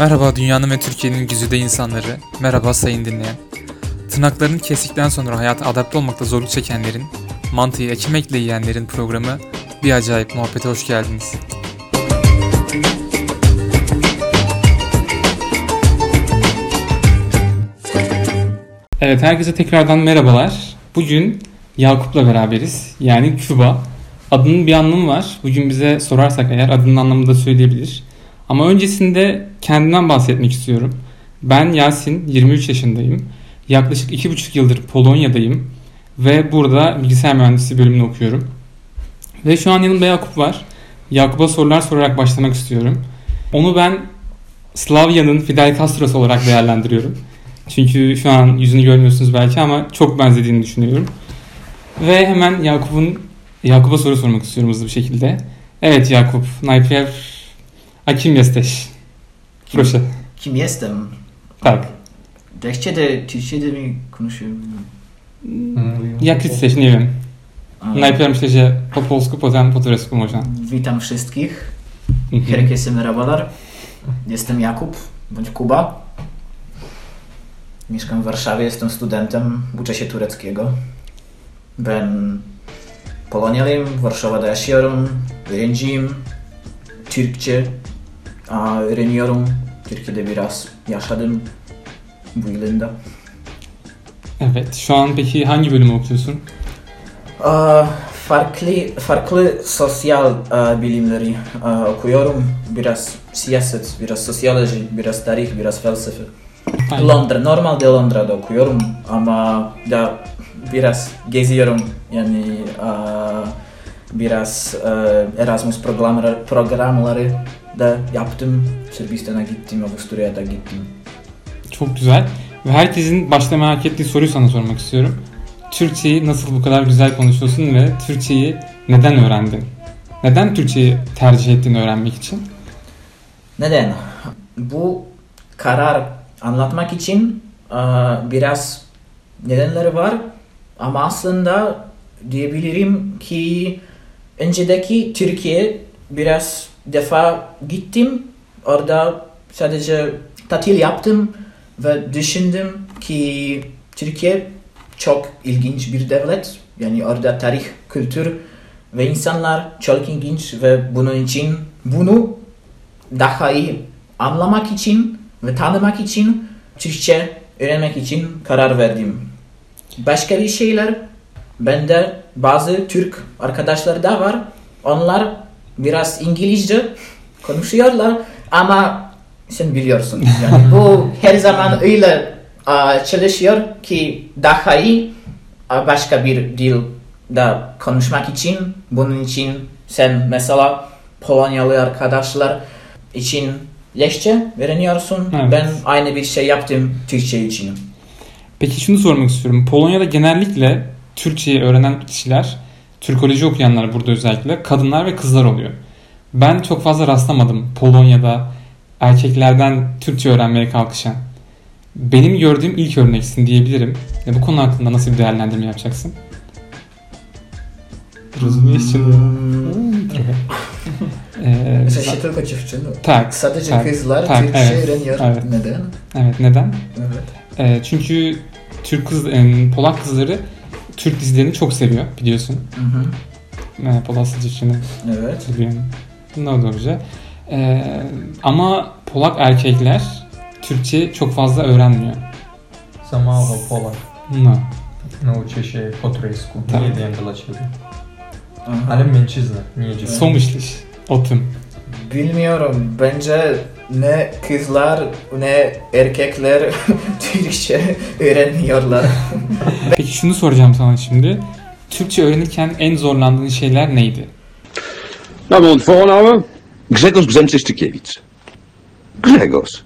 Merhaba dünyanın ve Türkiye'nin güzide insanları. Merhaba sayın dinleyen. Tırnaklarını kestikten sonra hayata adapte olmakta zorluk çekenlerin, mantıyı ekmekle yiyenlerin programı Bir Acayip Muhabbete hoş geldiniz. Evet herkese tekrardan merhabalar. Bugün Yakup'la beraberiz. Yani Küba. Adının bir anlamı var. Bugün bize sorarsak eğer adının anlamını da söyleyebilir. Ama öncesinde kendimden bahsetmek istiyorum. Ben Yasin, 23 yaşındayım. Yaklaşık 2,5 yıldır Polonya'dayım. Ve burada bilgisayar mühendisliği bölümünü okuyorum. Ve şu an yanımda Yakup var. Yakup'a sorular sorarak başlamak istiyorum. Onu ben Slavya'nın Fidel Castro'su olarak değerlendiriyorum. Çünkü şu an yüzünü görmüyorsunuz belki ama çok benzediğini düşünüyorum. Ve hemen Yakup'un Yakup'a soru sormak istiyorum hızlı bir şekilde. Evet Yakup, najpierw a kim jesteś? Proszę. Kim jestem? Tak. Jak kiedy, czy kiedy mi? Jak jesteś? Nie wiem. Najpierw myślę, że po polsku, potem po turecku można. Witam wszystkich. Mhm. Herkese merhabalar. Jestem Jakub, bądź Kuba. Mieszkam w Warszawie, jestem studentem, uczę się tureckiego. Ben Polonyalıyım, Varşova'da yaşıyorum, öğrenciyim. Türkçe aa, öğreniyorum. Türkiye'de biraz yaşadım bu yılında. Evet. Şu an peki hangi bölümü okuyorsun? Aa, farklı farklı sosyal aa, bilimleri aa, okuyorum. Biraz siyaset, biraz sosyoloji, biraz tarih, biraz felsefe. Aynen. Londra, normalde Londra'da okuyorum ama da biraz geziyorum. Yani aa, biraz aa, Erasmus programları, programları da yaptım. Sırbistan'a gittim, Avusturya'da gittim. Çok güzel. Ve herkesin başta merak ettiği soruyu sana sormak istiyorum. Türkçeyi nasıl bu kadar güzel konuşuyorsun ve Türkçeyi neden öğrendin? Neden Türkçeyi tercih ettin öğrenmek için? Neden? Bu karar anlatmak için aa, biraz nedenleri var ama aslında diyebilirim ki öncedeki Türkiye biraz defa gittim orada sadece tatil yaptım ve düşündüm ki Türkiye çok ilginç bir devlet yani orada tarih, kültür ve insanlar çok ilginç ve bunun için bunu daha iyi anlamak için ve tanımak için Türkçe öğrenmek için karar verdim. Başka bir şeyler bende bazı Türk arkadaşlar da var. Onlar biraz İngilizce konuşuyorlar ama sen biliyorsun. Yani bu her zaman öyle çalışıyor ki daha iyi başka bir dil da konuşmak için bunun için sen mesela Polonyalı arkadaşlar için Leşçe öğreniyorsun. Evet. Ben aynı bir şey yaptım Türkçe için. Peki şunu sormak istiyorum. Polonya'da genellikle Türkçeyi öğrenen kişiler, Türkoloji okuyanlar burada özellikle kadınlar ve kızlar oluyor. Ben çok fazla rastlamadım Polonya'da erkeklerden Türkçe öğrenmeye kalkışan. Benim gördüğüm ilk örneksin diyebilirim. Ya bu konu hakkında nasıl bir değerlendirme yapacaksın? Rozumiesz, czy Jesteście tylko dziewczyną. tak, Sadece tak, kızlar tak, Türkçe evet, öğreniyor. evet. Neden? evet neden? Evet. Eee, çünkü Türk kız, em, Polak kızları Türk dizilerini çok seviyor biliyorsun. Hı hı. E, Polscy dziewczyny Evet. lubią. No dobrze. E, ama Polak erkekler Türkçe çok fazla öğrenmiyor. Za mało Polak No. nauczy się po turecku. Tak. Nie wiem dlaczego. Aha. Ale mężczyzna, nie myślisz o tym? Bilmiyorum. Bence ne kızlar ne erkekler Türkçe öğrenmiyorlar. Peki şunu soracağım sana şimdi. Türkçe öğrenirken en zorlandığın şeyler neydi? Name und Vorname? Grzegorz Brzęczy-Szczykiewicz. Grzegorz.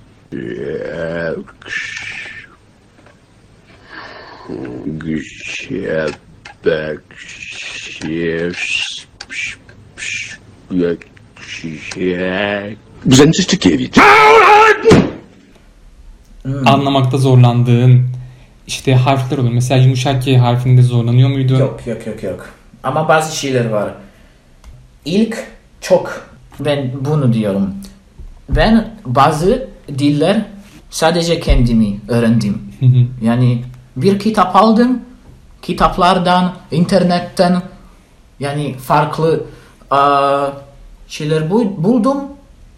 Brzęczy-Szczykiewicz. Hmm. Anlamakta zorlandığın işte harfler olur. Mesela yumuşak G harfinde zorlanıyor muydun? Yok yok yok yok. Ama bazı şeyler var. İlk çok ben bunu diyorum. Ben bazı diller sadece kendimi öğrendim. Hı hı. Yani bir kitap aldım. Kitaplardan, internetten yani farklı eee, şeyler bu- buldum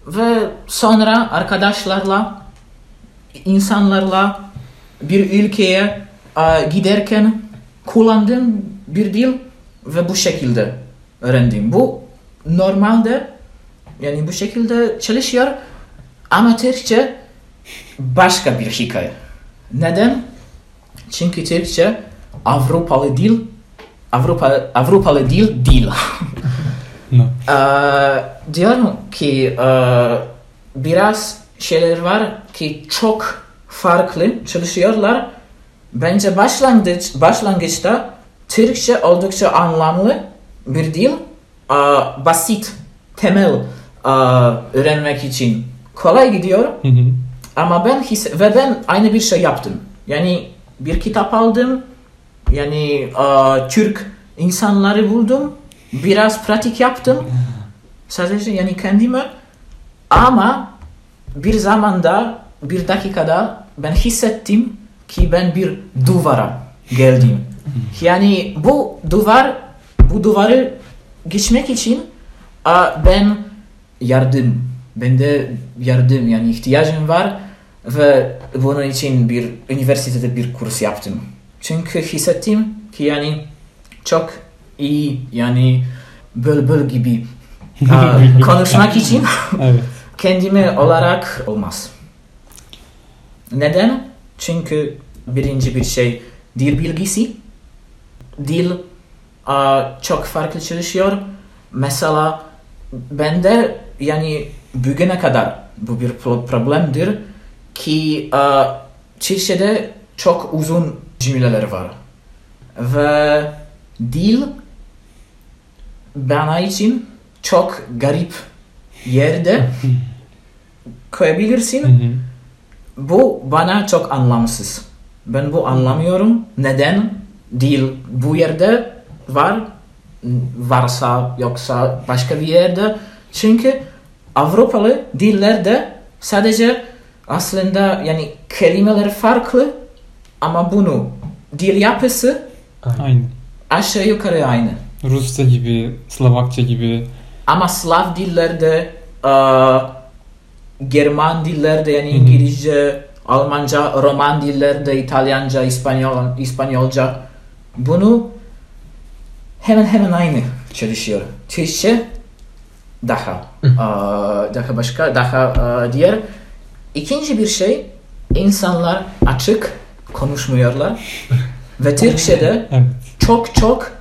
ve sonra arkadaşlarla insanlarla bir ülkeye giderken kullandığım bir dil ve bu şekilde öğrendim. Bu normalde yani bu şekilde çalışıyor ama Türkçe başka bir hikaye. Neden? Çünkü Türkçe Avrupalı dil Avrupa Avrupalı dil değil. No. Eee, diyorum ki eee, biraz şeyler var ki çok farklı çalışıyorlar. Bence başlangıç başlangıçta Türkçe oldukça anlamlı bir dil. Eee, basit, temel eee, öğrenmek için kolay gidiyor. Hı hı. Ama ben hisse- ve ben aynı bir şey yaptım. Yani bir kitap aldım. Yani eee, Türk insanları buldum. Biraz pratik yaptım. Sadece yani kendime. Ama bir zamanda, bir dakikada ben hissettim ki ben bir duvara geldim. Yani bu duvar, bu duvarı geçmek için ben yardım, bende yardım yani ihtiyacım var ve bunun için bir üniversitede bir kurs yaptım. Çünkü hissettim ki yani çok iyi yani bülbül gibi konuşmak için Evet. kendime olarak olmaz. Neden? Çünkü birinci bir şey dil bilgisi. Dil çok farklı çalışıyor. Mesela bende yani bugüne kadar bu bir pro- problemdir ki Türkçe'de çok uzun cümleler var. Ve dil bana için çok garip yerde koyabilirsin. Hı hı. Bu bana çok anlamsız. Ben bu anlamıyorum. Neden? Dil bu yerde var. Varsa yoksa başka bir yerde. Çünkü Avrupalı dillerde sadece aslında yani kelimeler farklı ama bunu dil yapısı Aynı. aşağı yukarı aynı. Rusça gibi, Slovakça gibi. Ama Slav dillerde, e, German dillerde yani. İngilizce, Almanca, Roman dillerde, İtalyanca, İspanyol, İspanyolca bunu hemen hemen aynı çalışıyor. Türkçe daha e, daha başka, daha e, diğer. İkinci bir şey insanlar açık konuşmuyorlar ve Türkçe'de Evet. çok çok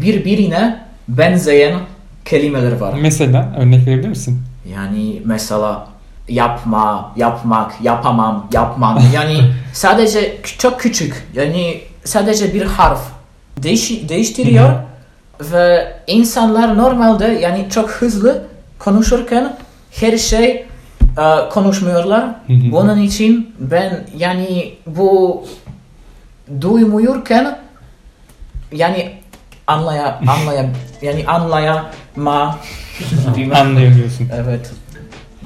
birbirine benzeyen kelimeler var. Mesela örnek verebilir misin? Yani mesela yapma, yapmak, yapamam, yapmam. Yani sadece çok küçük. Yani sadece bir harf değiş- değiştiriyor ve insanlar normalde yani çok hızlı konuşurken her şey e, konuşmuyorlar. Bunun için ben yani bu duymuyorken yani anlaya anlaya yani anlayama Anlayamıyorsun. Evet.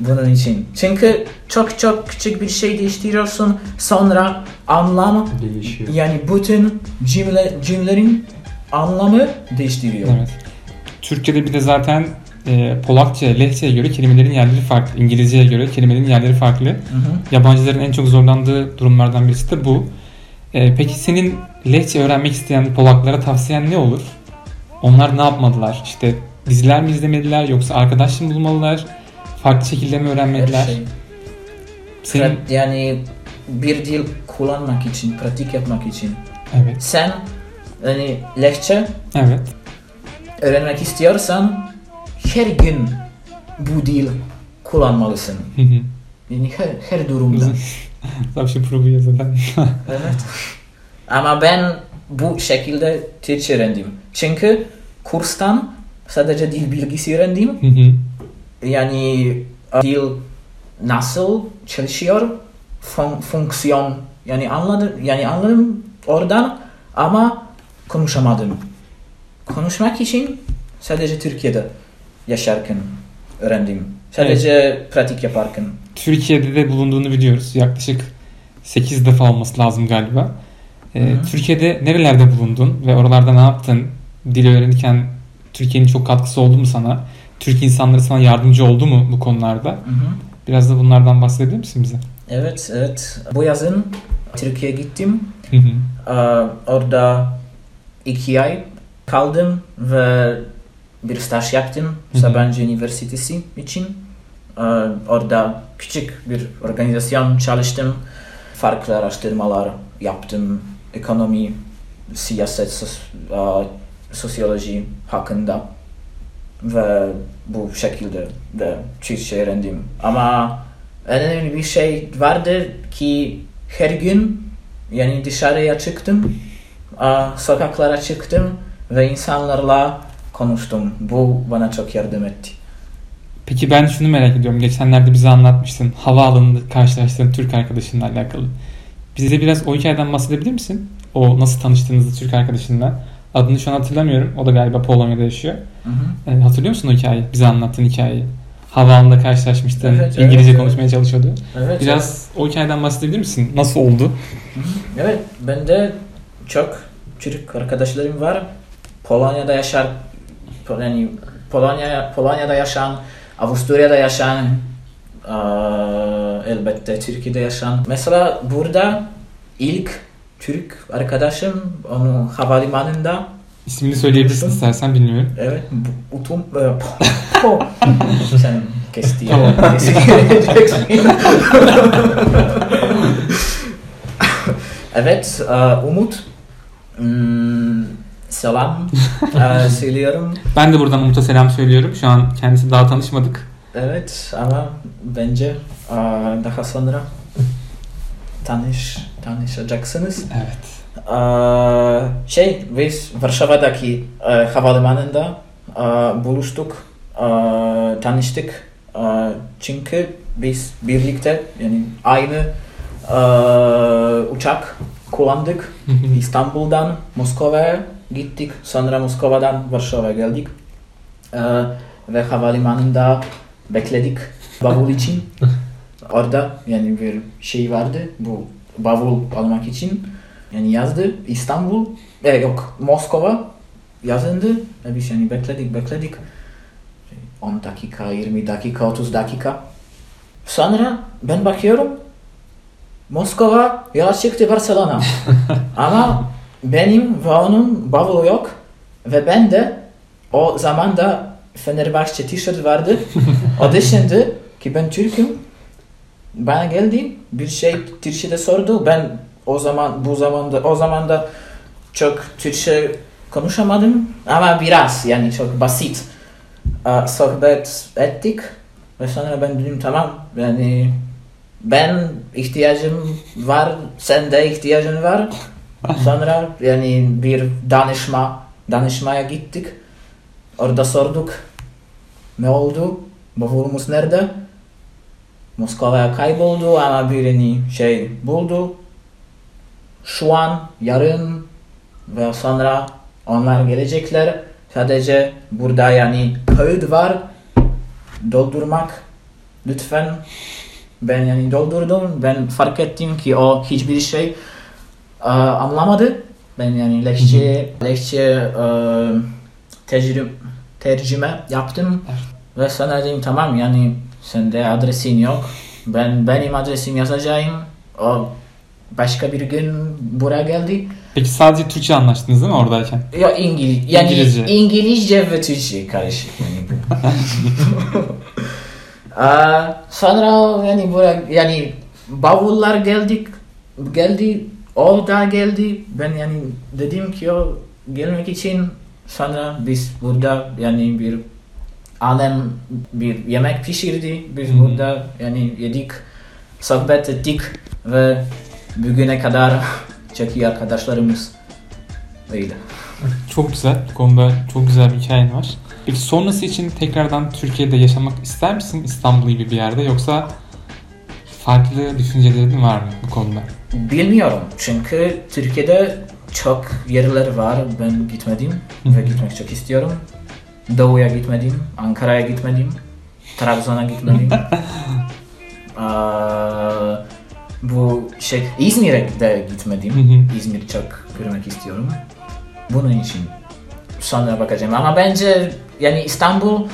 Bunun için. Çünkü çok çok küçük bir şey değiştiriyorsun. Sonra anlam Değişiyor. yani bütün cümle, cümlelerin anlamı değiştiriyor. Evet. Türkçe'de bir de zaten e, Polakça, Lehçe'ye göre kelimelerin yerleri farklı. İngilizce'ye göre kelimelerin yerleri farklı. Hı hı. Yabancıların en çok zorlandığı durumlardan birisi de bu. E, peki senin Lehçe öğrenmek isteyen Polaklara tavsiyen ne olur? Onlar ne yapmalılar? İşte diziler mi izlemeliler yoksa arkadaş mı bulmalılar? Farklı şekilde mi Her öğrenmeliler? şey. Senin... Yani bir dil kullanmak için, pratik yapmak için. Evet. Sen yani Lehçe Evet. öğrenmek istiyorsan her gün bu dil kullanmalısın. Yani her, her durumda. Zawsze próbuję zadać. Evet. Ama ben bu şekilde Türkçe öğrendim. Çünkü kurstan sadece dil bilgisi öğrendim. Hı hı. Yani dil nasıl çalışıyor, fon, fonksiyon yani anladım yani anladım oradan ama konuşamadım. Konuşmak için sadece Türkiye'de yaşarken öğrendim. Sadece pratik yaparken. Türkiye'de de bulunduğunu biliyoruz. Yaklaşık 8 defa olması lazım galiba. Hı. Türkiye'de nerelerde bulundun ve oralarda ne yaptın? Dil öğrenirken Türkiye'nin çok katkısı oldu mu sana? Türk insanları sana yardımcı oldu mu bu konularda? Hı hı. Biraz da bunlardan bahsedebilir misin bize? Evet, evet. Bu yazın Türkiye'ye gittim. Hı hı. Ee, orada iki ay kaldım ve bir staj yaptım. Sabancı Üniversitesi için. Ee, orada küçük bir organizasyon çalıştım. Farklı araştırmalar yaptım. Ekonomi, siyaset, sos- sosyoloji hakkında. Ve bu şekilde de Türkçe öğrendim. Ama en önemli bir şey vardı ki her gün yani dışarıya çıktım, sokaklara çıktım ve insanlarla konuştum. Bu bana çok yardım etti. Peki ben şunu merak ediyorum. Geçenlerde bize anlatmıştın. Havaalanında karşılaştığın Türk arkadaşınla alakalı. Bize biraz o hikayeden bahsedebilir misin? O nasıl tanıştığınızı Türk arkadaşınla. Adını şu an hatırlamıyorum. O da galiba Polonya'da yaşıyor. Hı hı. Ee, hatırlıyor musun o hikayeyi? Bize anlattığın hikayeyi. Havaalanında karşılaşmıştın. Evet, İngilizce evet, konuşmaya çalışıyordu. Evet. Biraz o hikayeden bahsedebilir misin? Nasıl oldu? Evet, ben de çok Türk arkadaşlarım var. Polonya'da yaşar, yani Polonya, Polonya'da yaşayan, Avusturya'da yaşayan, elbette Türkiye'de yaşayan. Mesela burada ilk Türk arkadaşım onu havalimanında İsmini söyleyebilirsin istersen bilmiyorum. Evet, utum... e, Sen kesti evet, e, Umut. Hmm, selam e, söylüyorum. Ben de buradan Umut'a selam söylüyorum. Şu an kendisi daha tanışmadık. Evet ama bence daha sonra tanış, tanışacaksınız. Evet. Şey biz Varşova'daki havalimanında buluştuk, tanıştık. Çünkü biz birlikte yani aynı uçak kullandık. İstanbul'dan Moskova'ya gittik. Sonra Moskova'dan Varşova'ya geldik. Ve havalimanında bekledik bavul için. Orada yani bir şey vardı bu bavul almak için. Yani yazdı İstanbul, e, yok Moskova yazındı. Ve biz yani bekledik bekledik. 10 dakika, 20 dakika, 30 dakika. Sonra ben bakıyorum Moskova yola çıktı Barcelona. Ama benim ve onun bavulu yok. Ve ben de o zaman da Fenerbahçe tişört vardı. o düşündü ki ben Türk'üm. Bana geldi bir şey Türkçe'de sordu. Ben o zaman bu zamanda o zaman da çok Türkçe konuşamadım. Ama biraz yani çok basit e, sohbet ettik. Ve sonra ben dedim tamam yani ben ihtiyacım var sen de ihtiyacın var. Sonra yani bir danışma danışmaya gittik. Orada sorduk ne oldu bavulumuz nerede Moskova'ya kayboldu ama birini şey buldu şu an, yarın ve sonra onlar gelecekler. Sadece burada yani kağıt var. Doldurmak lütfen. Ben yani doldurdum. Ben fark ettim ki o hiçbir şey e, anlamadı. Ben yani lekçe, lekçe tecrübe, tercüme yaptım. Ve sonra dedim tamam yani sende adresin yok. Ben benim adresim yazacağım. O başka bir gün buraya geldi. Peki sadece Türkçe anlaştınız değil mi oradayken? Ya İngiliz, yani İngilizce. İngilizce, ve Türkçe karışık yani. Aa, sonra yani buraya yani bavullar geldik geldi o da geldi ben yani dedim ki o gelmek için sonra biz burada yani bir annem bir yemek pişirdi biz hı. burada yani yedik sohbet ettik ve bugüne kadar çok iyi arkadaşlarımız öyle. Çok güzel. Bu konuda çok güzel bir hikayen var. Peki sonrası için tekrardan Türkiye'de yaşamak ister misin İstanbul gibi bir yerde yoksa farklı düşüncelerin var mı bu konuda? Bilmiyorum çünkü Türkiye'de çok yerler var ben gitmedim ve gitmek çok istiyorum. Doğu'ya gitmedim, Ankara'ya gitmedim. Trabzon'a gitmedim. Eee, bu şey İzmir'e de gitmedim. İzmir çok görmek istiyorum. Bunun için sonra bakacağım. Ama bence yani İstanbul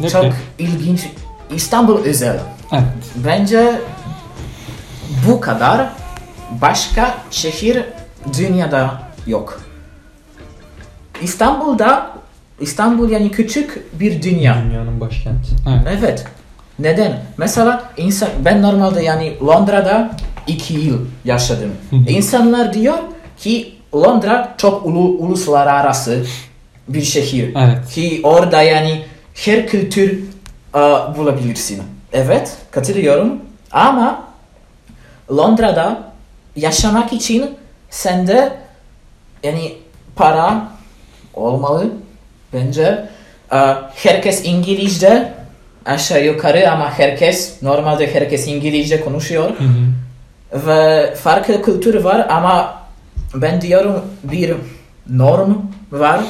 Ne çok ki? ilginç. İstanbul özel. Evet. Bence bu kadar başka şehir dünyada yok. İstanbul'da İstanbul yani küçük bir dünya. Dünyanın başkenti. Evet. Evet. Neden? Mesela insan ben normalde yani Londra'da iki yıl yaşadım. İnsanlar diyor ki Londra çok ulu, uluslararası bir şehir. Evet. Ki orada yani her kültür e, bulabilirsin. Evet, katılıyorum. Ama Londra'da yaşamak için sende yani para olmalı bence. E, herkes İngilizce aşağı yukarı ama herkes normalde herkes İngilizce konuşuyor Hı hı. ve farklı kültür var ama ben diyorum bir norm var.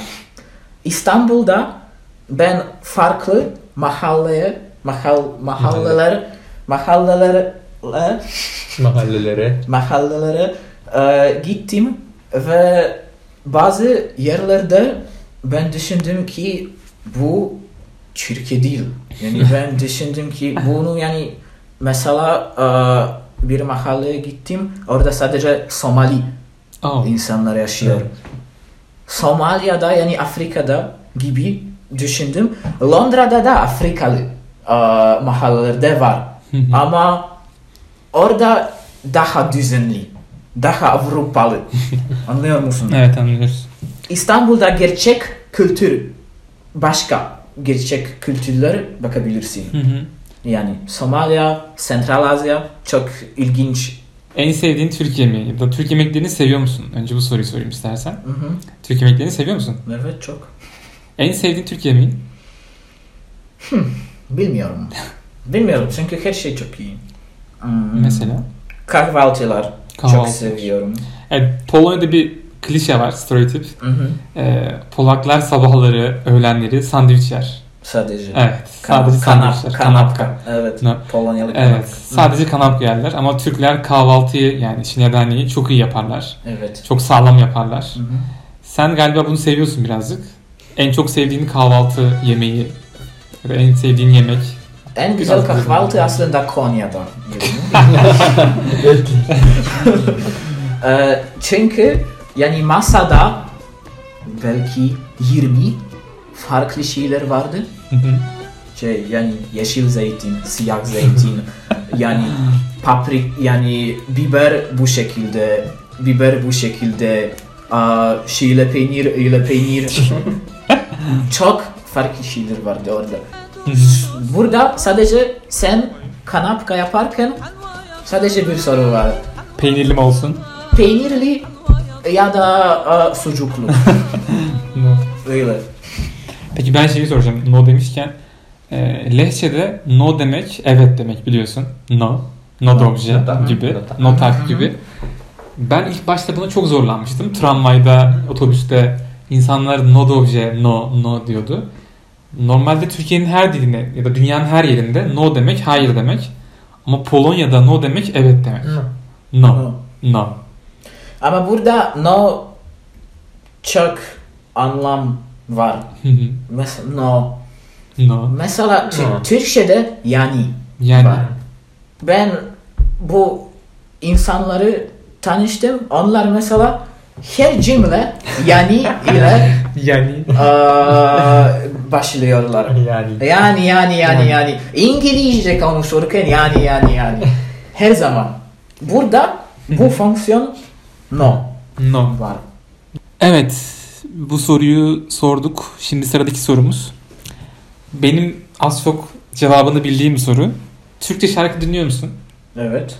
İstanbul'da ben farklı mahalleye mahal, mahalleler mahalleler Mahallelere. mahallelere e, gittim ve bazı yerlerde ben düşündüm ki bu Türkiye değil. Yani ben düşündüm ki bunu yani mesela e, bir mahalleye gittim orada sadece Somali Aa. insanlar yaşıyor. Evet. Somalya'da yani Afrika'da gibi düşündüm. Londra'da da Afrikalı e, mahallelerde var. Ama orada daha düzenli, daha Avrupalı. Anlıyor musun? Evet anlıyoruz. İstanbul'da gerçek kültür başka gerçek kültürler bakabilirsin. Hı hı. Yani Somalya, Central Asya çok ilginç. En sevdiğin Türk yemeği ya da Türk yemeklerini seviyor musun? Önce bu soruyu sorayım istersen. Hı hı. Türk yemeklerini seviyor musun? Evet çok. En sevdiğin Türk yemeği? Bilmiyorum. Bilmiyorum çünkü her şey çok iyi. Hmm. Mesela? Kahvaltılar çok Kahvaltı. seviyorum. Evet, Polonya'da bir klişe var, stereotip. Hı hı. Ee, Polaklar sabahları, öğlenleri sandviç yer. Sadece. Evet, sadece kanap- sandviçler. kanapka. Evet. No. Polonyalı kanapka. Evet, sadece kanapka yerler ama Türkler kahvaltıyı yani şinedaniyi çok iyi yaparlar. Evet. Çok sağlam yaparlar. Hı hı. Sen galiba bunu seviyorsun birazcık. En çok sevdiğin kahvaltı yemeği en sevdiğin yemek. En güzel Biraz kahvaltı aslında Konya'da. Ee, çünkü yani masada belki 20 farklı şeyler vardı. Şey yani yeşil zeytin, siyah zeytin, yani paprik yani biber bu şekilde, biber bu şekilde, aa, şeyle peynir, öyle peynir. Çok farklı şeyler vardı orada. Burada sadece sen kanapka yaparken sadece bir soru var. Peynirli mi olsun? Peynirli ya da aa, sucuklu. No. Öyle. Peki ben şeyi soracağım. No demişken e, Lehçe'de no demek evet demek biliyorsun. No. No, No, dobje no tak. gibi. No tak. No tak gibi. Ben ilk başta buna çok zorlanmıştım. Tramvayda, otobüste insanlar no dobje, no, no diyordu. Normalde Türkiye'nin her diline ya da dünyanın her yerinde no demek hayır demek. Ama Polonya'da no demek evet demek. No. No. No. Ama burada no çok anlam var. Hı hı. Mesela no. no. Mesela No. Türkçe'de yani Yani var. Ben bu insanları tanıştım. Onlar mesela her cümle yani ile yani aa, başlıyorlar. Yani. Yani yani yani Yani. yani. İngilizce konuşurken yani yani yani. Her zaman. Burada bu fonksiyon no no. var. Evet, bu soruyu sorduk. Şimdi sıradaki sorumuz. Benim az çok cevabını bildiğim soru. Türkçe şarkı dinliyor musun? Evet.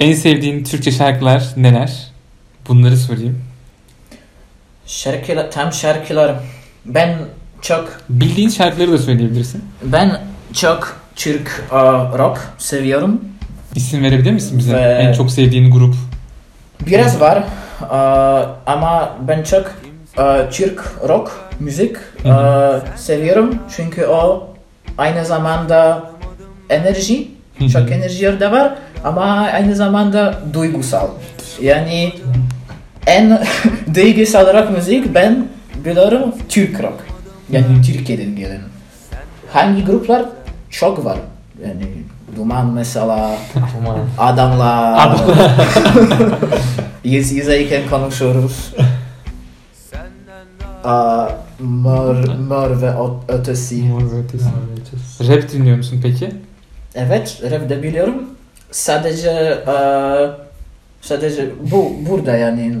En sevdiğin Türkçe şarkılar neler? Bunları sorayım. Şarkılar, tam şarkılar. Ben çok Bildiğin şarkıları da söyleyebilirsin. ben çok Türk aa, rock seviyorum. İsim verebilir misin bize? Ve- En çok sevdiğin grup. Biraz var aa, ama ben çok aa, Türk rock müzik aa, seviyorum çünkü o aynı zamanda enerji, çok enerji de var ama aynı zamanda duygusal. Yani en duygusal rock müzik ben biliyorum Türk rock. Yani. Türkiye'den gelen. Hangi gruplar çok var. Yani Duman mesela, Aman. adamlar. Yüz yüzeyken konuşuyoruz. Aa, mor, mor ve ötesi. Mor ve Ötesi. Rap dinliyor musun peki? Evet, rap de biliyorum. Sadece eee, sadece bu burada yani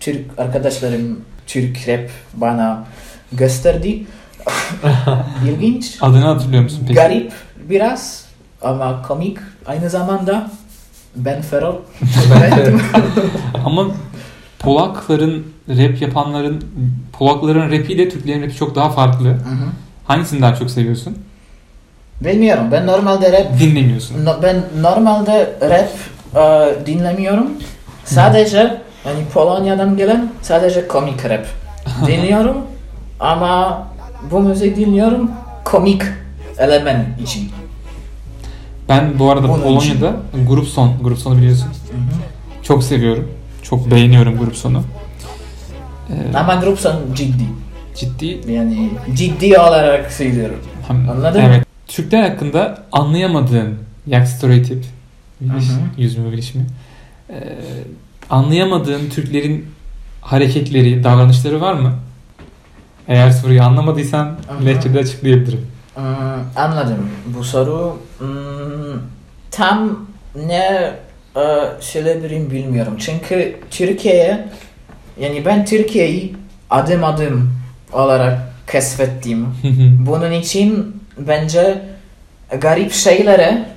Türk arkadaşlarım Türk rap bana gösterdi. İlginç, Adını hatırlıyor musun peki? garip biraz ama komik aynı zamanda. Ben. Evet. Ama Polakların rap yapanların Polakların rapiyle Türklerin rapi çok daha farklı. Hı hı. Hangisini daha çok seviyorsun? Bilmiyorum. Ben normalde rap Dinlemiyorsun. no- ben normalde rap eee, dinlemiyorum. Sadece hani Polonya'dan gelen sadece komik rap dinliyorum. Ama bu müzik dinliyorum komik element için. Ben bu arada Onun Polonya'da Grup Son, Grup Son'u biliyorsun. Çok seviyorum. Çok beğeniyorum Grup Son'u. Ee, Ama grup son ciddi. ciddi Yani ciddi olarak söylüyorum. Anladın mı? Evet. Türkler hakkında anlayamadığın yak stereotip, biliş, Hı hı. yüz mü biliş mi? Ee, anlayamadığın Türklerin hareketleri, davranışları var mı? Eğer soruyu anlamadıysan hı. lehçede açıklayabilirim. Hmm, anladım. Bu soru hmm, tam ne e, söyleyebilirim bilmiyorum. Çünkü Türkiye'ye yani ben Türkiye'yi adım adım olarak keşfettim. Bunun için bence garip şeylere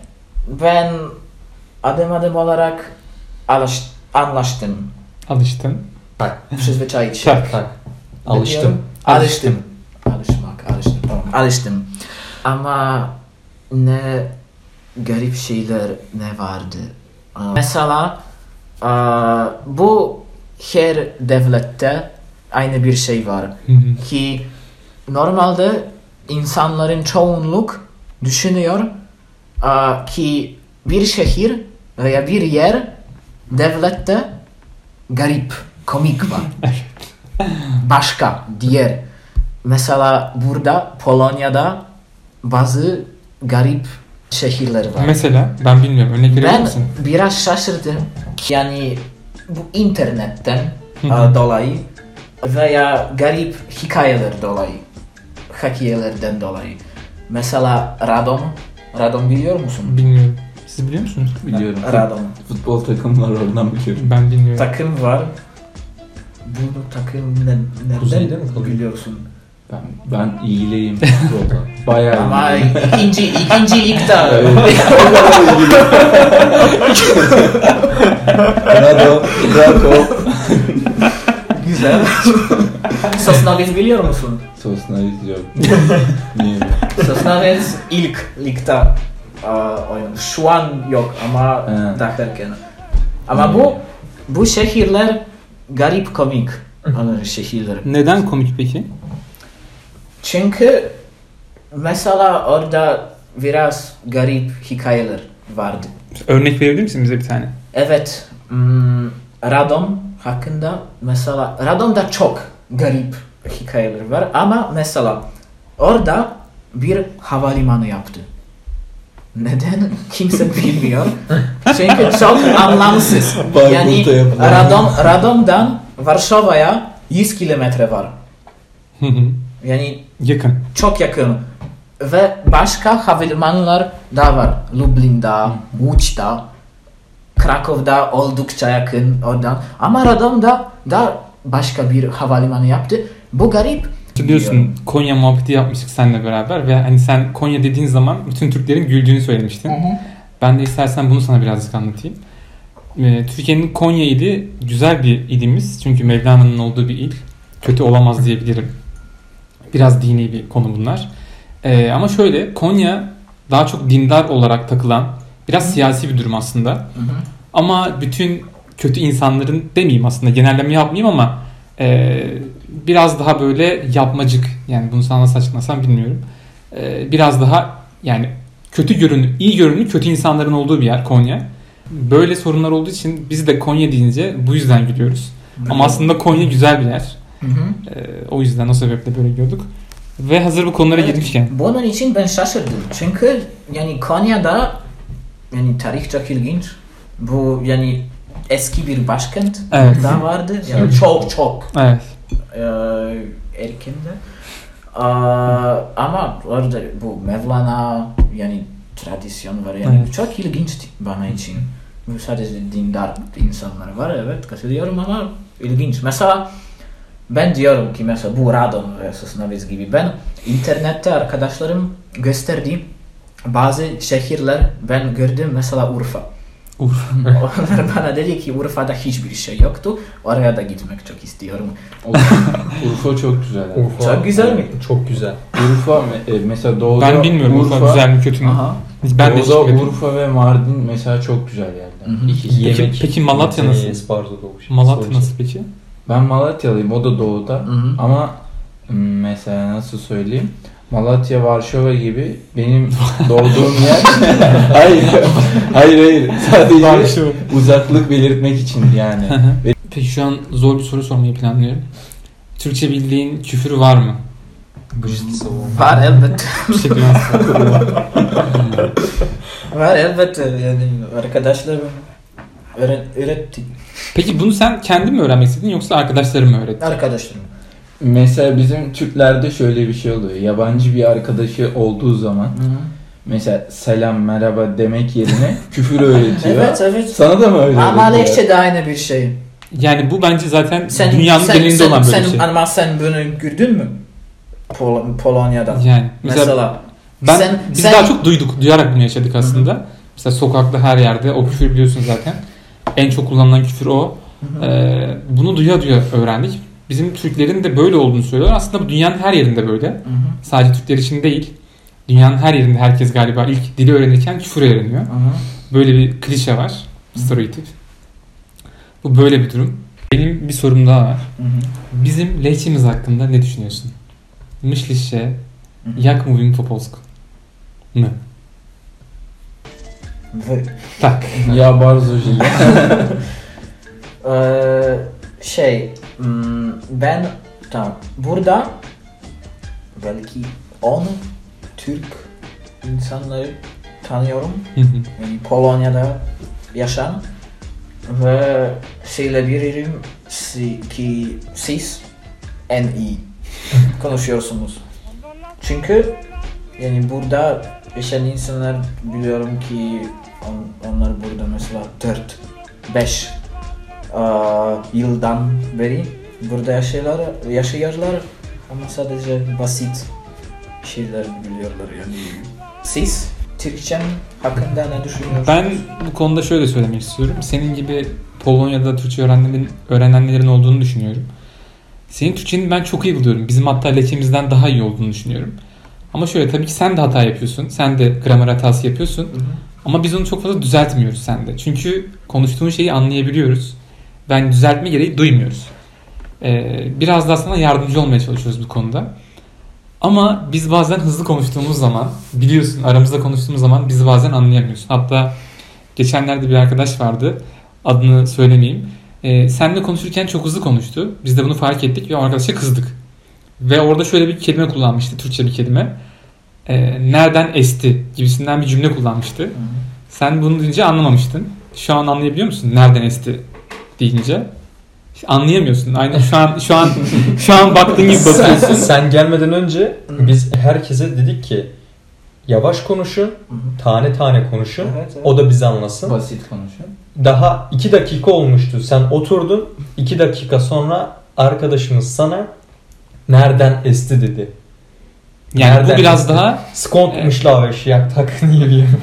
ben adım adım olarak alış, anlaştım. Alıştın. Przyzwyczaić się. Tak. Tak. Alıştım. Alıştım. Alıştım. Ama ne garip şeyler ne vardı. Mesela bu her devlette aynı bir şey var. Ki normalde insanların çoğunluk düşünüyor ki bir şehir veya bir yer devlette garip, komik var. Başka, diğer. Mesela burada Polonya'da bazı garip şehirler var. Mesela ben bilmiyorum. Örnek verebilir Ben misin? biraz şaşırdım. Yani bu internetten e, dolayı veya garip hikayeler dolayı, hikayelerden dolayı. Mesela Radom, Radom biliyor musun? Bilmiyorum. Siz biliyor musunuz? Biliyorum. Radom. Futbol takım var oradan biliyorum. Ben bilmiyorum. Takım var. Bu takım ne, Kuzeyde nereden mi kalıyor? biliyorsun? Ben, ben iyileyim. Bayağı Ama iyiyim. ikinci, ikinci ligde. Bravo. Bravo. Güzel. Sosnowiec biliyor musun? Sosnayız yok. Niye? Sosnowiec ilk ligde oynadı. Şu an yok ama daha erken. Ama bu bu şehirler garip komik olan şehirler. Neden komik peki? Çünkü mesela orada biraz garip hikayeler vardı. Örnek verebilir misin bize bir tane? Evet, hmm, Radom hakkında mesela Radom'da çok garip hikayeler var ama mesela orada bir havalimanı yaptı. Neden? Kimse bilmiyor. Çünkü çok anlamsız. Yani yapılan. Radom, Radom'dan Varşova'ya 100 kilometre var. Hı hı. Yani Yakın. çok yakın. Ve başka havalimanlar da var. Lublin'da, Łódź'da, Krakow'da oldukça yakın oradan. Ama Radom'da da başka bir havalimanı yaptı. Bu garip. Biliyorsun Konya muhabbeti yapmıştık seninle beraber ve hani sen Konya dediğin zaman bütün Türklerin güldüğünü söylemiştin. Ben de istersen bunu sana birazcık anlatayım. Ee, Türkiye'nin Konya ili güzel bir ilimiz. Çünkü Mevlana'nın olduğu bir il. Kötü olamaz diyebilirim. Biraz dini bir konu bunlar. Ee, ama şöyle Konya daha çok dindar olarak takılan biraz siyasi bir durum aslında. Hı hı. Ama bütün kötü insanların demeyeyim aslında genelleme yapmayayım ama e, biraz daha böyle yapmacık yani bunu sana nasıl açıklasam bilmiyorum. e, biraz daha yani kötü görünü, iyi görünü kötü insanların olduğu bir yer Konya. Böyle sorunlar olduğu için biz de Konya deyince bu yüzden gülüyoruz. Ama aslında Konya güzel bir yer. Hı hı. E, o yüzden o sebeple böyle gülüyorduk. Ve hazır bu konulara Evet. girmişken. Bunun için ben şaşırdım. Çünkü yani Konya'da yani tarih çok ilginç. Bu yani eski bir başkent Evet. da vardı. Yani çok çok Evet. e, erkende. Aa, ama orada bu Mevlana yani tradisyon var yani Evet. çok ilginçti bana için. Bu sadece dindar insanlar var evet katılıyorum ama ilginç. Mesela ben diyorum ki mesela bu Radon Sosnowiec gibi ben internette arkadaşlarım gösterdi bazı şehirler ben gördüm mesela Urfa. Urfa. Onlar bana dedi ki Urfa'da hiçbir şey yoktu. Oraya da gitmek çok istiyorum. Urfa çok güzel. Urfa, Çok güzel mi? Çok güzel. Urfa me- e, mesela doğuda Ben bilmiyorum Urfa, güzel mi kötü mü? Aha. Ben de doğuda gitmedim. Urfa ve Mardin mesela çok güzel yerler. Hı hı. İkisi. Peki- peki Malatya nasıl? Esparzo doğuş. Malatya nasıl peki? Ben Malatyalıyım o da doğuda. Hı hı. Ama mesela nasıl söyleyeyim? Malatya, Varşova gibi benim doğduğum yer. hayır, hayır, hayır. Sadece Varşova. uzaklık belirtmek için yani. Peki şu an zor bir soru sormayı planlıyorum. Türkçe bildiğin küfür var mı? Savunma. Var elbette. Var elbette yani arkadaşlarım öğretti. Peki bunu sen kendin mi öğrenmek istedin yoksa arkadaşların mı öğretti? Arkadaşlarım. Mesela bizim Türklerde şöyle bir şey oluyor. Yabancı bir arkadaşı olduğu zaman mesela selam merhaba demek yerine küfür öğretiyor. Evet evet. Sana da mı öyle? Ama? Malezce de aynı bir şey. Yani bu bence zaten Sen, dünyanın sen, genelinde sen, olan böyle sen, bir şey. Ama sen bunu gördün mü? Pol- Polonya'da. Yani mesela, Mesela, ben sen- biz sen- daha çok duyduk, duyarak bunu yaşadık aslında. Mesela sokakta her yerde o küfür biliyorsun zaten. En çok kullanılan küfür o. Ee, bunu duya duya öğrendik. Bizim Türklerin de böyle olduğunu söylüyorlar. Aslında bu dünyanın her yerinde böyle. Hı hı. Sadece Türkler için değil. Dünyanın her yerinde herkes galiba ilk dili öğrenirken küfür öğreniyor. Hı hı. Böyle bir klişe var. Stereotip. Bu böyle bir durum. Benim bir sorum daha var. Hı hı. Bizim lehçemiz hakkında ne düşünüyorsun? Myślisz się, jak mówimy po polsku? My. Tak. Ya bardzo źle. Ee, şey hmm, ben tamam burada belki 10 Türk insanları tanıyorum yani Polonya'da yaşayan ve söyleyebilirim si- ki siz en iyi konuşuyorsunuz. Çünkü yani burada yaşayan insanlar biliyorum ki on- onlar burada mesela 4 5 yıldan beri burada yaşıyorlar, yaşıyorlar ama sadece basit şeyler biliyorlar yani. Siz Türkçem hakkında ne düşünüyorsunuz? Ben bu konuda şöyle söylemek istiyorum. Senin gibi Polonya'da Türkçe öğrenenlerin, öğrenenlerin olduğunu düşünüyorum. Senin Türkçenin ben çok iyi buluyorum. Bizim hatta lehçemizden daha iyi olduğunu düşünüyorum. Ama şöyle tabii ki sen de hata yapıyorsun. Sen de gramer hatası yapıyorsun. Hı hı. Ama biz onu çok fazla düzeltmiyoruz sende. Çünkü konuştuğun şeyi anlayabiliyoruz. Ben düzeltme gereği duymuyoruz. Ee, biraz daha sana yardımcı olmaya çalışıyoruz bu konuda. Ama biz bazen hızlı konuştuğumuz zaman, biliyorsun aramızda konuştuğumuz zaman bizi bazen anlayamıyorsun. Hatta geçenlerde bir arkadaş vardı, adını söylemeyeyim. Ee, seninle konuşurken çok hızlı konuştu. Biz de bunu fark ettik ve o arkadaşa kızdık. Ve orada şöyle bir kelime kullanmıştı, Türkçe bir kelime. Ee, nereden esti gibisinden bir cümle kullanmıştı. Hı. Sen bunu deyince anlamamıştın. Şu an anlayabiliyor musun? Nereden esti deyince? Anlayamıyorsun. Aynen şu an şu an şu an baktığın gibi sen, bakıyorsun. sen gelmeden önce biz herkese dedik ki yavaş konuşun, tane tane konuşun. Evet, evet. O da bizi anlasın. Basit konuşun. Daha 2 dakika olmuştu. Sen oturdun. 2 dakika sonra arkadaşımız sana nereden esti dedi. Yani bu Nereden biraz esti? daha Skontmuşlar ve şiyak tak niye bileyim.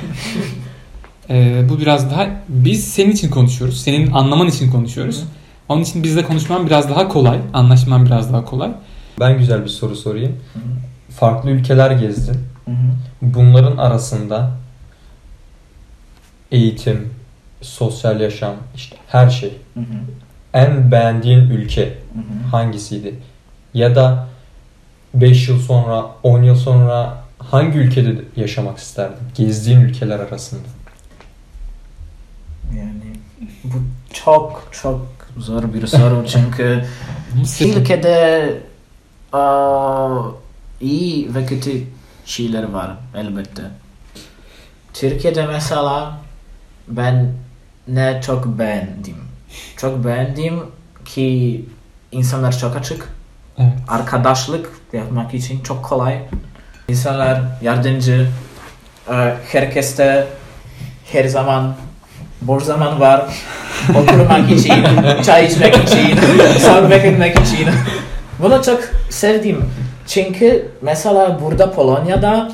e, bu biraz daha biz senin için konuşuyoruz. Senin anlaman için konuşuyoruz. Onun için bizle konuşman biraz daha kolay. Anlaşman biraz daha kolay. Ben güzel bir soru sorayım. Hı. Farklı ülkeler gezdin. Hı hı. Bunların arasında eğitim, sosyal yaşam, işte her şey. Hı hı. En beğendiğin ülke Hı hı. hangisiydi? Ya da 5 yıl sonra, 10 yıl sonra hangi ülkede yaşamak isterdin? Gezdiğin ülkeler arasında. Yani bu çok çok zor bir soru çünkü ülkede aa, iyi ve kötü şeyler var elbette. Türkiye'de mesela ben ne çok beğendim. Çok beğendim ki insanlar çok açık. Evet. Arkadaşlık yapmak için çok kolay. İnsanlar yardımcı. Ee, Herkeste her zaman boş zaman var. Oturmak için, çay içmek için, sohbet etmek için. Bunu çok sevdim. Çünkü mesela burada Polonya'da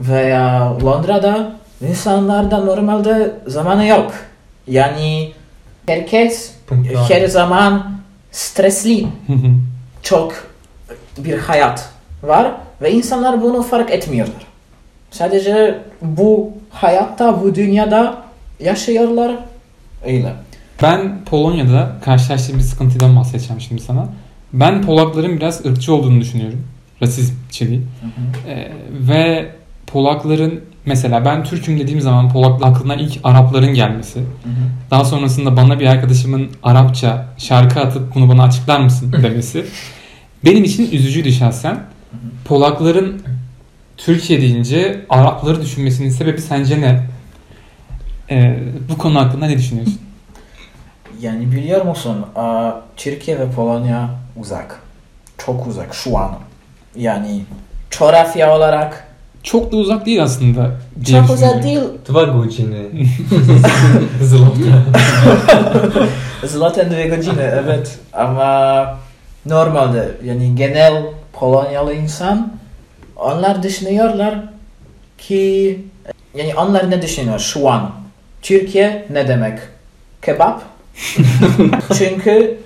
veya Londra'da insanlarda normalde zamanı yok. Yani herkes her zaman stresli. Çok bir hayat var ve insanlar bunu fark etmiyorlar. Sadece bu hayatta, bu dünyada yaşıyorlar öyle. Ben Polonya'da karşılaştığım bir sıkıntıdan bahsedeceğim şimdi sana. Ben Polakların biraz ırkçı olduğunu düşünüyorum. Rasizm içeriği. Ee, ve Polakların mesela ben Türk'üm dediğim zaman Polaklı aklına ilk Arapların gelmesi. Daha sonrasında bana bir arkadaşımın Arapça şarkı atıp bunu bana açıklar mısın demesi. Benim için üzücüydü şahsen. Polakların Türkiye deyince Arapları düşünmesinin sebebi sence ne? Ee, bu konu hakkında ne düşünüyorsun? Yani biliyor musun Türkiye ve Polonya uzak. Çok uzak şu an. Yani coğrafya olarak Çok da uzak değil aslında. çok uzak değil. Dwa godziny. Złota. Zaten dwie godziny, evet. Ama normalde yani genel Polonyalı insan onlar düşünüyorlar ki yani onlar ne düşünüyor şu an? Türkiye ne demek? Kebap? Çünkü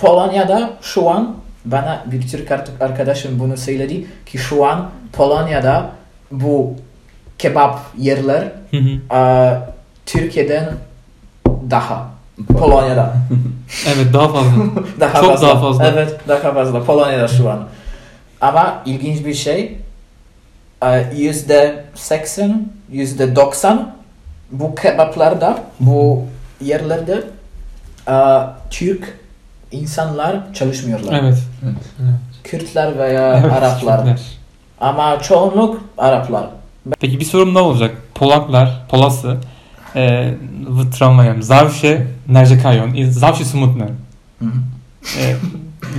Polonya'da şu an bana bir Türk arkadaşım bunu söyledi ki şu an Polonya'da bu kebap yerler. Aa, Türkiye'den daha Polonya'da evet daha fazla. daha Çok fazla. daha fazla. Evet daha fazla Polonya'da şu an. Ama ilginç bir şey e, yüzde seksen yüzde doksan bu kebaplarda bu yerlerde e, Türk insanlar çalışmıyorlar. evet. Kürtler veya evet Araplar. Türkler. Ama çoğunluk Araplar. Peki bir sorum daha olacak. Polaklar, Polasy, e, w tramwajem zawsze narzekają. Zawsze smutne. Hı hı. E,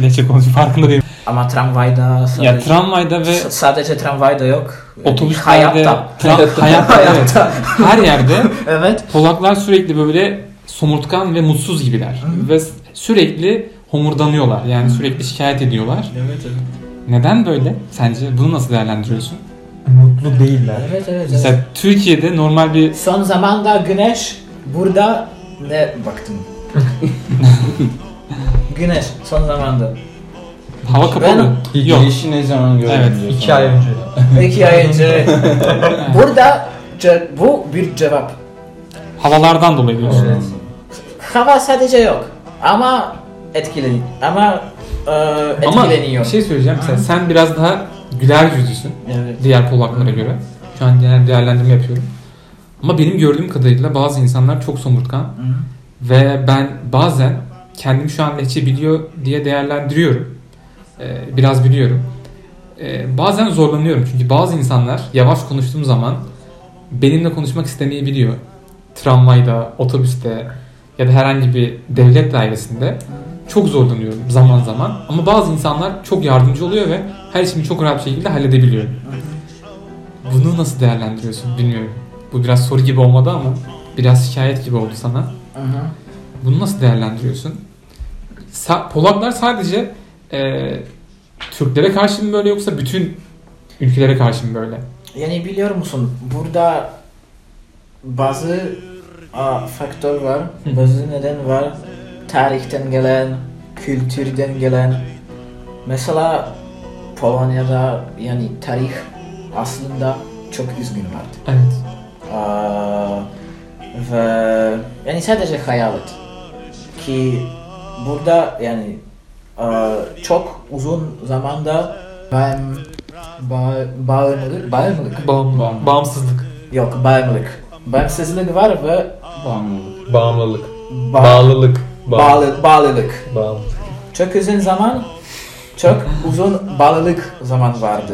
Lehçe konuşuyor farkında değilim. Ama tramvayda sadece, Ya tramvayda ve sadece tramvayda yok. Otobüslerde, hayatta. tra- hayatta, evet. Her yerde evet. Polaklar sürekli böyle somurtkan ve mutsuz gibiler. Ve s- sürekli homurdanıyorlar. Yani sürekli şikayet ediyorlar. Evet evet. Neden böyle sence? Bunu nasıl değerlendiriyorsun? Mutlu değiller. Evet evet. evet. Mesela Türkiye'de normal bir Son zamanda güneş burada ne baktım? güneş son zamanda. hava kapalı. Yok. Girişi ne zaman gördün? Evet, diyor İki ay önce. İki ay önce. burada ce- bu bir cevap. Havalardan dolayı diyorsun. Evet. Hava sadece yok. Ama etkileniyor. Ama e, Ama etkileniyor. bir şey söyleyeceğim. Mesela sen biraz daha güler yüzlüsün. Evet. Diğer Polaklara göre. Şu an genel değerlendirme yapıyorum. Ama benim gördüğüm kadarıyla bazı insanlar çok somurtkan. Hı. Ve ben bazen kendimi şu an lehçe biliyor diye değerlendiriyorum. Ee, biraz biliyorum. Ee, bazen zorlanıyorum çünkü bazı insanlar yavaş konuştuğum zaman benimle konuşmak istemeyebiliyor. Tramvayda, otobüste ya da herhangi bir devlet dairesinde çok zorlanıyorum zaman zaman. Ama bazı insanlar çok yardımcı oluyor ve her işimi çok rahat bir şekilde halledebiliyor. Bunu nasıl değerlendiriyorsun bilmiyorum. Bu biraz soru gibi olmadı ama biraz şikayet gibi oldu sana. Bunu nasıl değerlendiriyorsun? Sa- Polaklar sadece e, Türklere karşı mı böyle yoksa bütün ülkelere karşı mı böyle? Yani biliyor musun burada bazı a, faktör var, bazı neden var. Tarihten gelen, kültürden gelen. Mesela Polonya'da yani tarih aslında çok üzgün vardı. Evet. Aa, ve yani sadece hayal et. Ki burada yani aa, çok uzun zamanda ben Ba bağımlılık, bağımlılık. Bağımlılık. Bağımsızlık. Yok, bağımlılık. Bağımsızlık var ve Bağımlılık. Bağımlılık. ba- Bağlılık. Bağlı, bağlılık. Bağımlılık. Çok uzun zaman, çok uzun bağlılık zaman vardı.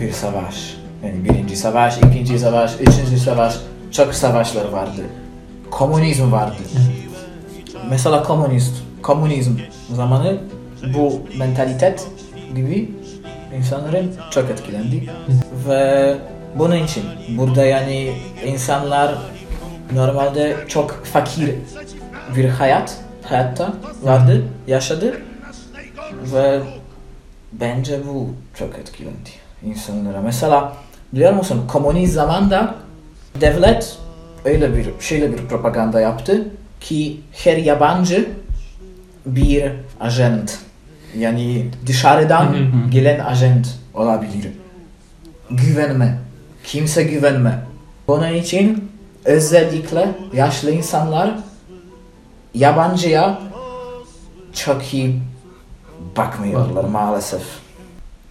Bir savaş. Yani birinci savaş, ikinci savaş, üçüncü savaş. Çok savaşlar vardı. Komünizm vardı. Mesela komünist, komünizm zamanı bu mentalitet gibi insanların çok etkilendi. Ve bunun için burada yani insanlar normalde çok fakir bir hayat hayatta vardı, yaşadı ve bence bu çok etkilendi insanlara. Mesela biliyor musun komünist zamanda devlet öyle bir şöyle bir propaganda yaptı ki her yabancı bir agent yani dışarıdan gelen agent olabilir. Güvenme. Kimse güvenme. Bunun için özellikle yaşlı insanlar yabancıya çok iyi bakmıyorlar maalesef.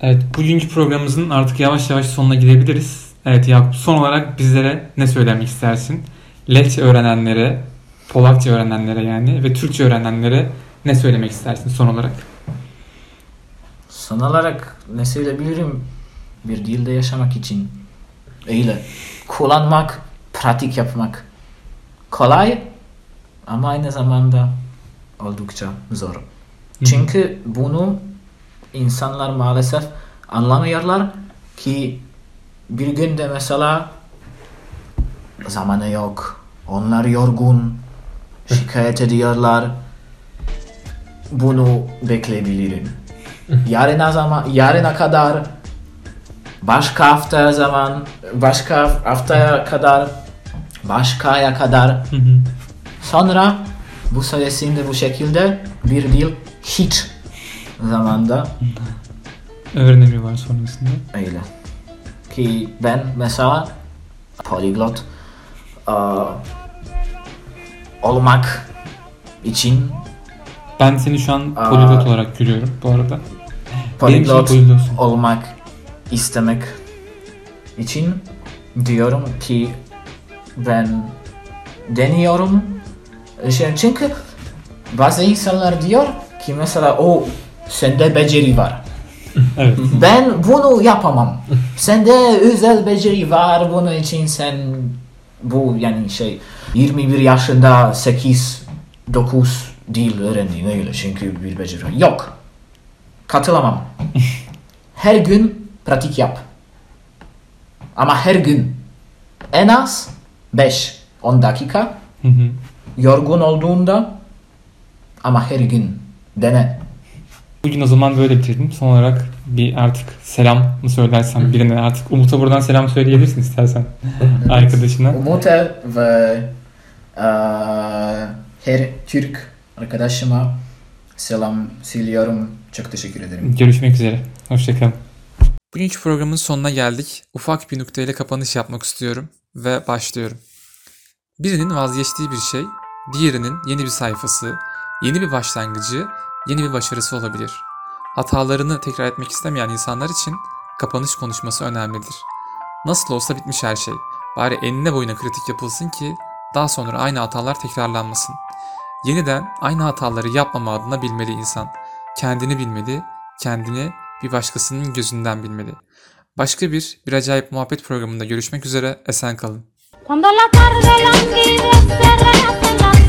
Evet, bugünkü programımızın artık yavaş yavaş sonuna gidebiliriz. Evet Yakup, son olarak bizlere ne söylemek istersin? Lehçe öğrenenlere, Polakça öğrenenlere yani ve Türkçe öğrenenlere ne söylemek istersin son olarak? Son olarak ne söyleyebilirim? Bir dilde yaşamak için öyle kullanmak, pratik yapmak kolay ama aynı zamanda oldukça zor. Çünkü bunu insanlar maalesef anlamıyorlar ki bir günde mesela zamanı yok, onlar yorgun, şikayet ediyorlar. Bunu bekleyebilirim. Yarına zaman, yarına kadar başka hafta zaman, başka haftaya kadar, başka aya kadar. Sonra bu sayesinde bu şekilde bir dil hiç zamanda Öğrenemiyorlar sonrasında. öyle. Ki ben mesela poliglot aa, olmak için Ben seni şu an poliglot olarak görüyorum bu arada. poliglot poliglotsun. olmak istemek için diyorum ki ben deniyorum. Şey, Çünkü bazı insanlar diyor ki mesela o sende beceri var. Evet. Ben bunu yapamam. Sende özel beceri var bunun için sen bu yani şey 21 yaşında 8 9 dil öğrendin öyle çünkü bir beceri. Yok. Katılamam. Her gün pratik yap. Ama her gün en az 5 10 dakika. Yorgun olduğunda ama her gün dene. Bugün o zaman böyle bitirdim. Son olarak bir artık selam mı söylersen birine artık Umut'a buradan selam söyleyebilirsin istersen arkadaşına. Umut'a ve eee, her Türk arkadaşıma selam söylüyorum. Çok teşekkür ederim. Görüşmek üzere. Hoşçakalın. Bugünkü programın sonuna geldik. Ufak bir nokta kapanış yapmak istiyorum ve başlıyorum. Birinin vazgeçtiği bir şey, diğerinin yeni bir sayfası, yeni bir başlangıcı, yeni bir başarısı olabilir. Hatalarını tekrar etmek istemeyen insanlar için kapanış konuşması önemlidir. Nasıl olsa bitmiş her şey. Bari enine boyuna kritik yapılsın ki daha sonra aynı hatalar tekrarlanmasın. Yeniden aynı hataları yapmama adına bilmeli insan. Kendini bilmeli, kendini bir başkasının gözünden bilmeli. Başka bir Bir Acayip Muhabbet programında görüşmek üzere, esen kalın. Cuando la tarde languidece, rehace la